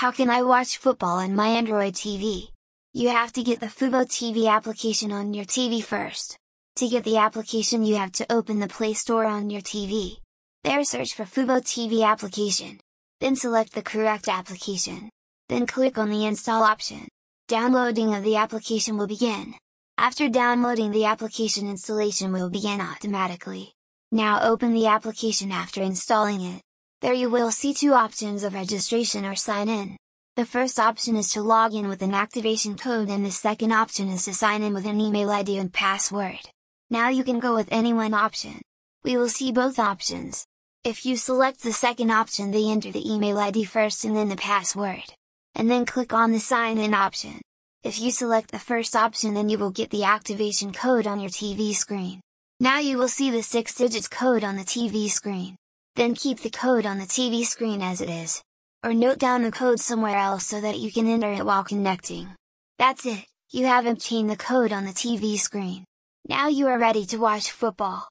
How can I watch football on my Android TV? You have to get the Fubo TV application on your TV first. To get the application you have to open the Play Store on your TV. There search for Fubo TV application. Then select the correct application. Then click on the install option. Downloading of the application will begin. After downloading the application installation will begin automatically. Now open the application after installing it. There you will see two options of registration or sign in. The first option is to log in with an activation code and the second option is to sign in with an email ID and password. Now you can go with any one option. We will see both options. If you select the second option they enter the email ID first and then the password and then click on the sign in option. If you select the first option then you will get the activation code on your TV screen. Now you will see the 6 digits code on the TV screen. Then keep the code on the TV screen as it is. Or note down the code somewhere else so that you can enter it while connecting. That's it, you have obtained the code on the TV screen. Now you are ready to watch football.